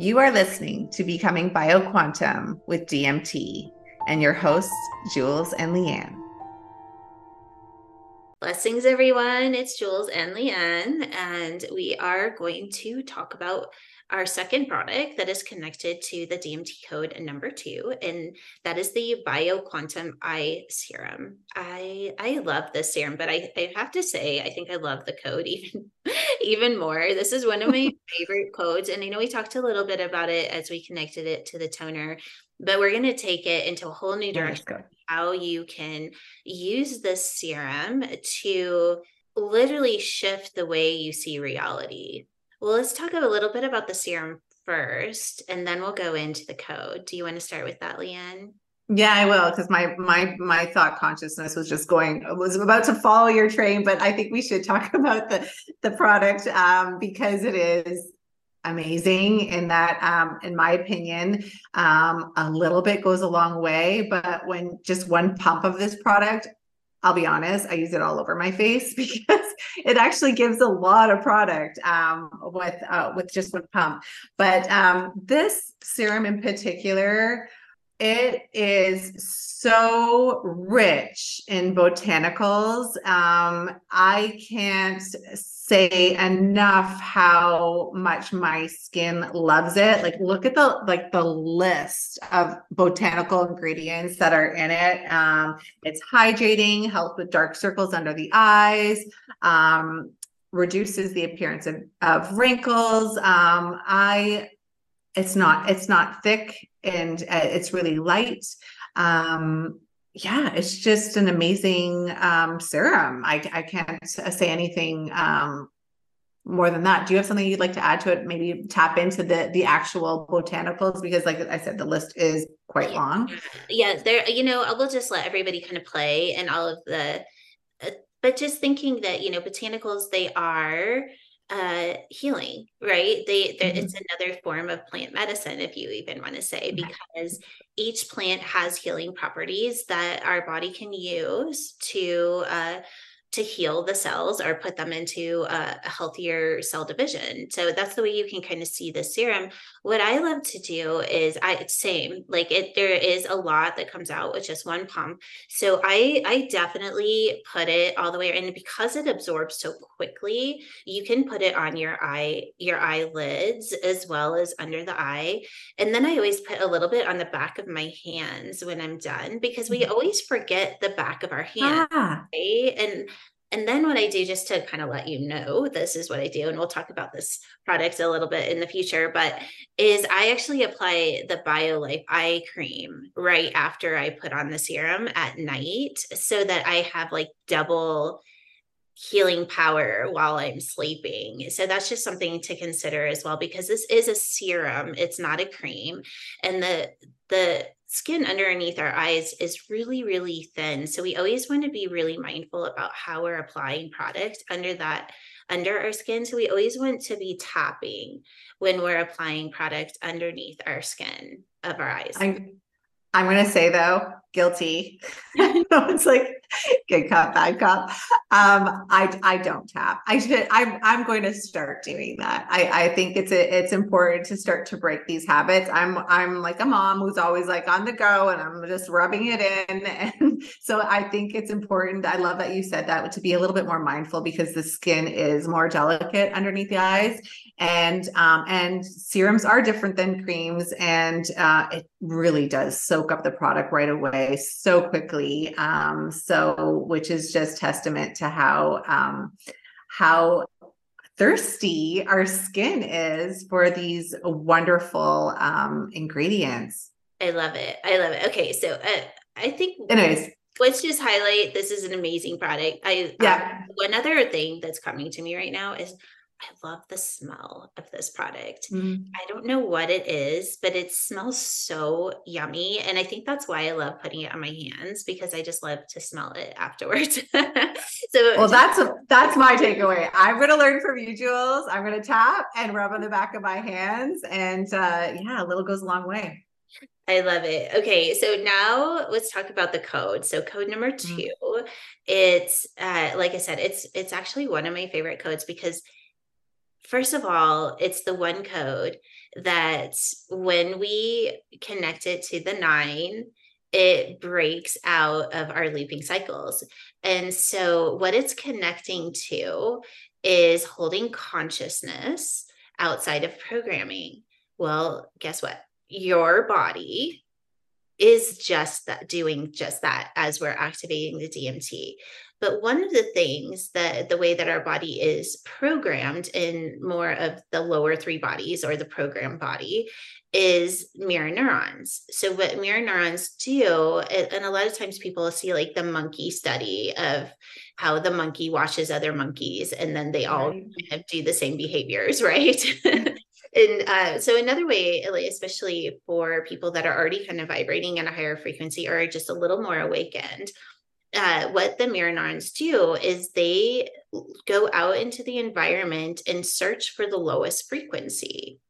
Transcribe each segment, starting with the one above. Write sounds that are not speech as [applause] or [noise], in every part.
You are listening to Becoming BioQuantum with DMT and your hosts, Jewels and Liane. Blessings, everyone. It's Jewels and Liane, and we are going to talk about our second product that is connected to the DMT code number two, and that is the BioQuantum Eye Serum. I I love this serum, but I, I have to say, I think I love the code [laughs] even, even more. This is one of my [laughs] favorite codes. And I know we talked a little bit about it as we connected it to the toner, but we're going to take it into a whole new direction. How you can use this serum to literally shift the way you see reality well, let's talk a little bit about the serum first, and then we'll go into the code. Do you want to start with that, Liane? Yeah, I will because my my my thought consciousness was just going was about to follow your train, but I think we should talk [laughs] about the the product um, because it is amazing in that um, in my opinion um, a little bit goes a long way but when just one pump of this product I'll be honest, I use it all over my face [laughs] because it actually gives a lot of product um, with uh, with just one pump. But um, this serum in particular, it is so rich in botanicals. Um, I can't say enough how much my skin loves it. Like look at the like the list of botanical ingredients that are in it. Um, it's hydrating, helps with dark circles under the eyes, um, reduces the appearance of, of wrinkles. Um, I it's not it's not thick and uh, it's really light. Um yeah it's just an amazing um serum. I i can't say anything um more than that. Do you have something you'd like to add to it? Maybe tap into the the actual botanicals because like i said the list is quite long. Yeah there you know i will just let everybody kind of play and all of the uh, but just thinking that you know botanicals they are uh, healing, right? They, mm-hmm. it's another form of plant medicine, if you even want to say, because each plant has healing properties that our body can use to uh, to heal the cells or put them into a, a, healthier cell division. So that's the way you can kind of see the serum. What I love to do is I same like it there is a lot that comes out with just one pump. So I I definitely put it all the way and because it absorbs so quickly, you can put it on your eye your eyelids as well as under the eye. And then I always put a little bit on the back of my hands when I'm done because we mm-hmm. always forget the back of our hand. Ah. Right? And and then what I do, just to kind of let you know, this is what I do, and we'll talk about this product a little bit in the future, but is I actually apply the BioLife eye cream right after I put on the serum at night so that I have like double healing power while I'm sleeping. So that's just something to consider as well because this is a serum, it's not a cream. And the the skin underneath our eyes is really, really thin. So we always want to be really mindful about how we're applying product under that under our skin. So we always want to be tapping when we're applying product underneath our skin of our eyes. I'm I'm gonna say though, guilty. [laughs] [laughs] it's like [laughs] good cop, bad cop. Um, I I don't tap. I should. I'm I'm going to start doing that. I I think it's a, it's important to start to break these habits. I'm I'm like a mom who's always like on the go, and I'm just rubbing it in. [laughs] And so I think it's important. I love that you said that to be a little bit more mindful because the skin is more delicate underneath the eyes, and um and serums are different than creams, and uh, it really does soak up the product right away so quickly. Um, so which is just testament to how um, how thirsty our skin is for these wonderful um, ingredients. I love it. I love it. Okay, so uh, I think anyways let's just highlight this is an amazing product. I yeah. Um, one other thing that's coming to me right now is I love the smell of this product. Mm-hmm. I don't know what it is, but it smells so yummy. And I think that's why I love putting it on my hands because I just love to smell it afterwards. [laughs] so well, that's a, that's my takeaway. I'm going to learn from you, Jewels. I'm going to tap and rub on the back of my hands. And uh, yeah, a little goes a long way. I love it. Okay, so now let's talk about the code. So code number 2, mm-hmm. it's uh, like I said, it's it's actually one of my favorite codes because first of all, it's the one code that when we connect it to the nine, it breaks out of our looping cycles. And so, what it's connecting to is holding consciousness outside of programming. Well, guess what? Your body is just that doing just that as we're activating the DMT. But one of the things that the way that our body is programmed in more of the lower three bodies or the program body is mirror neurons. So, what mirror neurons do, and a lot of times people see like the monkey study of how the monkey washes other monkeys and then they all right. kind of do the same behaviors, [laughs] right? Mm-hmm. And uh, so another way especially for people that are already kind of vibrating at a higher frequency or just a little more awakened uh, what the mirror do is they go out into the environment and search for the lowest frequency.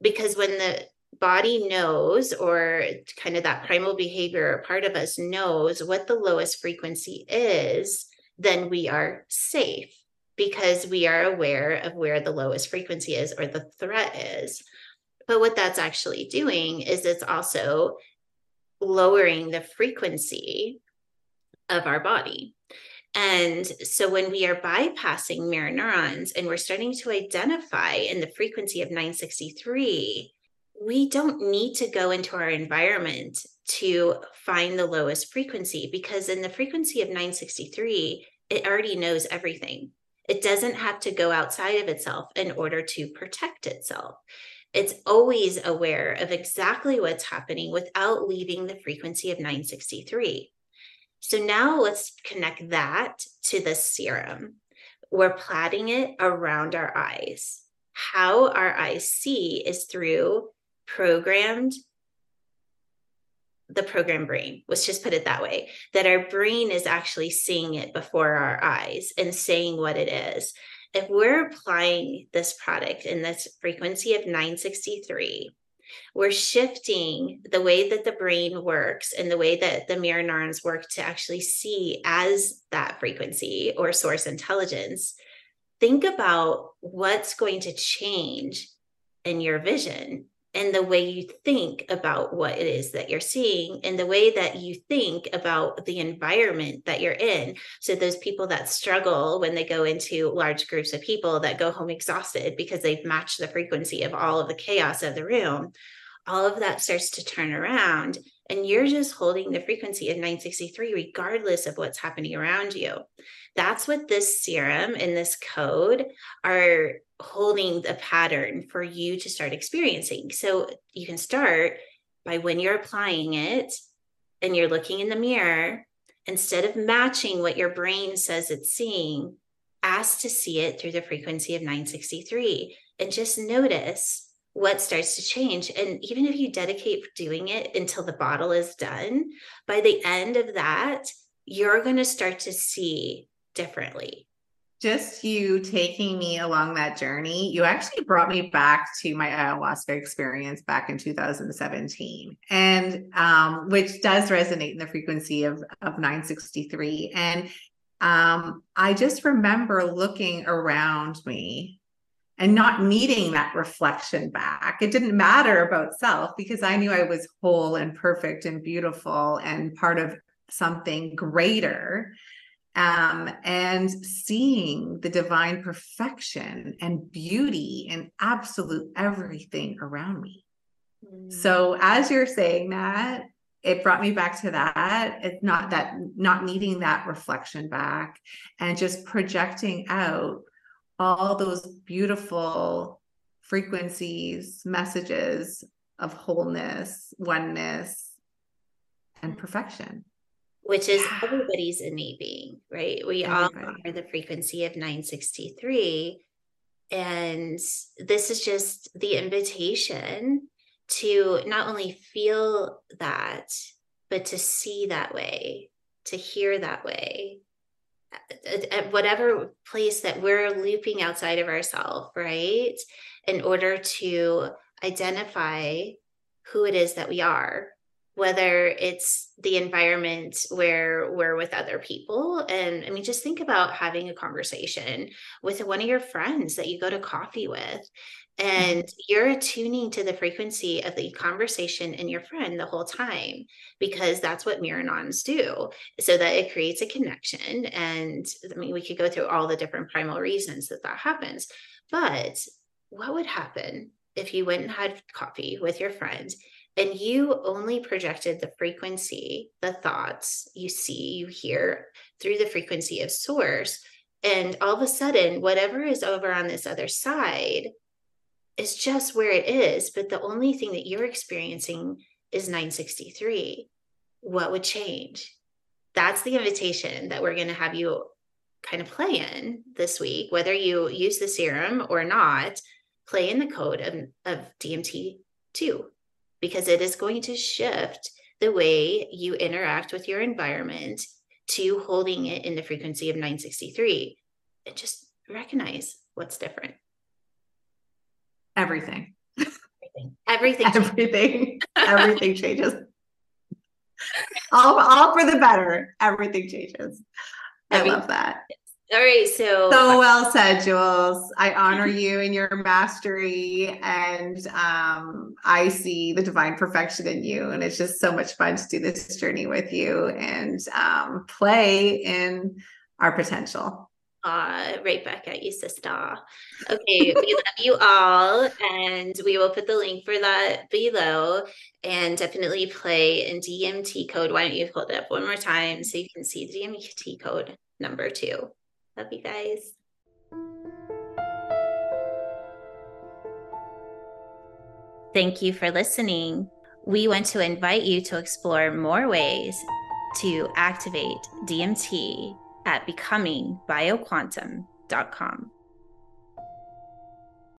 Because when the body knows, or kind of that primal behavior or part of us knows what the lowest frequency is, then we are safe because we are aware of where the lowest frequency is or the threat is. But what that's actually doing is it's also lowering the frequency of our body. And so when we are bypassing mirror neurons and we're starting to identify in the frequency of 963, we don't need to go into our environment to find the lowest frequency because in the frequency of 963, it already knows everything. It doesn't have to go outside of itself in order to protect itself. It's always aware of exactly what's happening without leaving the frequency of 963. So now let's connect that to the serum. We're plaiting it around our eyes. How our eyes see is through programmed the program brain. Let's just put it that way that our brain is actually seeing it before our eyes and saying what it is. If we're applying this product in this frequency of 963, we're shifting the way that the brain works and the way that the mirror neurons work to actually see as that frequency or source intelligence. Think about what's going to change in your vision and the way you think about what it is that you're seeing and the way that you think about the environment that you're in. So, those people that struggle when they go into large groups of people that go home exhausted because they've matched the frequency of all of the chaos of the room, all of that starts to turn around. And you're just holding the frequency of 963, regardless of what's happening around you. That's what this serum and this code are holding the pattern for you to start experiencing. So you can start by when you're applying it and you're looking in the mirror, instead of matching what your brain says it's seeing, ask to see it through the frequency of 963 and just notice what starts to change. And even if you dedicate doing it until the bottle is done, by the end of that, you're going to start to see differently just you taking me along that journey, you actually brought me back to my ayahuasca experience back in 2017, and um, which does resonate in the frequency of of 963. And um, I just remember looking around me and not needing that reflection back. It didn't matter about self because I knew I was whole and perfect and beautiful and part of something greater um, and seeing the divine perfection and beauty in absolute everything around me. Mm. So, as you're saying that, it brought me back to that. It's not that, not needing that reflection back and just projecting out all those beautiful frequencies, messages of wholeness, oneness, and perfection which is yeah. everybody's innate being, right? We Everybody. all are the frequency of 963. And this is just the invitation to not only feel that, but to see that way, to hear that way, at, at whatever place that we're looping outside of ourselves, right? In order to identify who it is that we are whether it's the environment where we're with other people. And I mean, just think about having a conversation with one of your friends that you go to coffee with, and mm-hmm. you're attuning to the frequency of the conversation in your friend the whole time because that's what mirror neurons do so that it creates a connection and i mean we could go through all the different primal reasons that that happens but what would happen if you went and had coffee with your friend and you only projected the frequency, the thoughts you see, you hear through the frequency of source. And all of a sudden, whatever is over on this other side is just where it is. But the only thing that you're experiencing is 963. What would change? That's the invitation that we're going to have you kind of play in this week, whether you use the serum or not, play in the code of, of DMT 2 because it is going to shift the way you interact with your environment to holding it in the frequency of 963 and just recognize what's different. Everything. Everything. Everything. Everything. Everything changes. All, all for the better. Everything changes. I love that. All right, so so well said, Jewels. I honor [laughs] you and your mastery, and um, I see the divine perfection in you, and it's just so much fun to do this journey with you and um, play in our potential. Uh, right back at you, sister. Okay, we [laughs] love you all, and we will put the link for that below. And definitely play in DMT code. Why don't you hold it up one more time so you can see the DMT code number two? Love you guys. Thank you for listening. We want to invite you to explore more ways to activate DMT at becomingbioquantum.com.